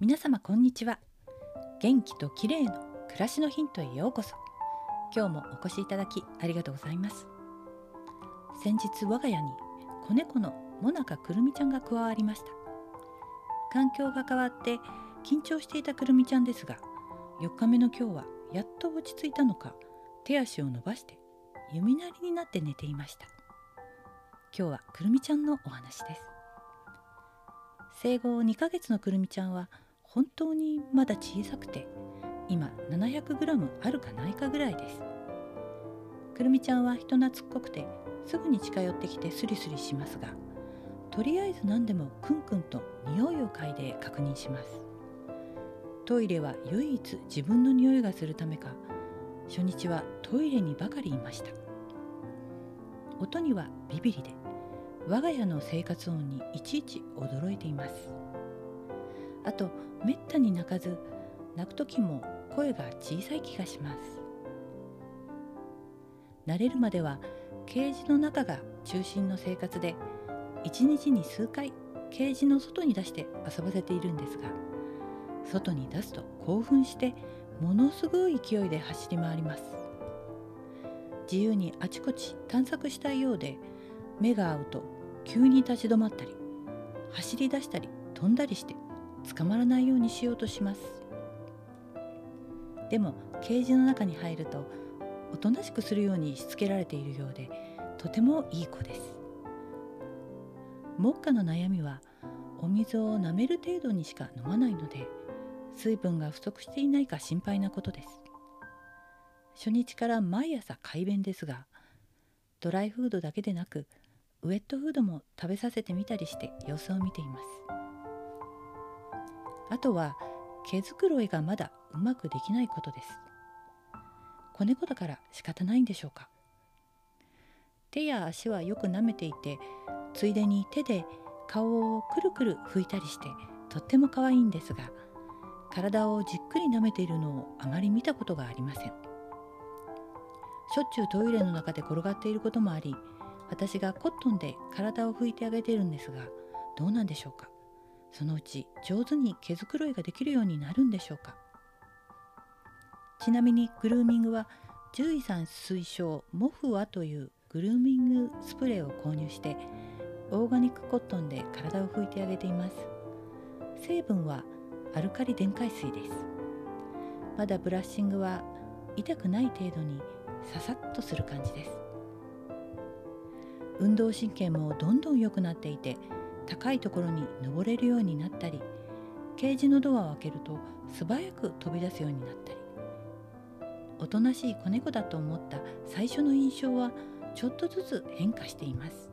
皆様こんにちは。元気と綺麗の暮らしのヒントへようこそ。今日もお越しいただきありがとうございます。先日我が家に子猫のモナカくるみちゃんが加わりました。環境が変わって緊張していたくるみちゃんですが4日目の今日はやっと落ち着いたのか手足を伸ばして弓なりになって寝ていました。今日はくるみちゃんのお話です。生後2ヶ月のくるみちゃんは本当にまだ小さくて今 700g あるかないかぐらいです。くるみちゃんは人懐っこくてすぐに近寄ってきてスリスリしますがとりあえず何でもクンクンと匂いを嗅いで確認します。トイレは唯一自分の匂いがするためか初日はトイレにばかりいました。音にはビビリで我が家の生活音にいちいち驚いています。あとめったに泣かず泣く時も声が小さい気がします。慣れるまではケージの中が中心の生活で一日に数回ケージの外に出して遊ばせているんですが外に出すと興奮してものすごい勢いで走り回ります。自由にあちこち探索したいようで目が合うと急に立ち止まったり走り出したり飛んだりして捕まらないようにしようとします。でもケージの中に入るとおとなしくするようにしつけられているようでとてもいい子です。目下の悩みはお水を舐める程度にしか飲まないので水分が不足していないか心配なことです。初日から毎朝快便ですがドライフードだけでなくウェットフードも食べさせてみたりして様子を見ています。あとは毛づくろいがまだうまくできないことです。子猫だから仕方ないんでしょうか。手や足はよく舐めていてついでに手で顔をくるくる拭いたりしてとっても可愛いんですが体をじっくり舐めているのをあまり見たことがありません。しょっちゅうトイレの中で転がっていることもあり私がコットンで体を拭いてあげているんですがどうなんでしょうか。そのうち上手に毛づくろいができるようになるんでしょうか。ちなみにグルーミングは獣医さん推奨モフワというグルーミングスプレーを購入してオーガニックコットンで体を拭いてあげています。成分はアルカリ電解水です。まだブラッシングは痛くない程度にささっとする感じです。運動神経もどんどん良くなっていて高いところに登れるようになったりケージのドアを開けると素早く飛び出すようになったり。おとなしい子猫だと思った最初の印象はちょっとずつ変化しています。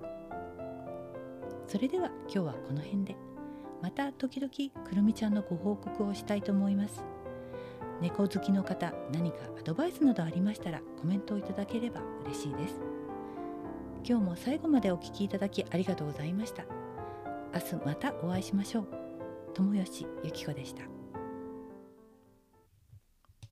それでは今日はこの辺で。また時々くるみちゃんのご報告をしたいと思います。猫好きの方何かアドバイスなどありましたらコメントをいただければ嬉しいです。今日も最後までお聴きいただきありがとうございました。明日またお会いしましょう。友吉ゆき子でした。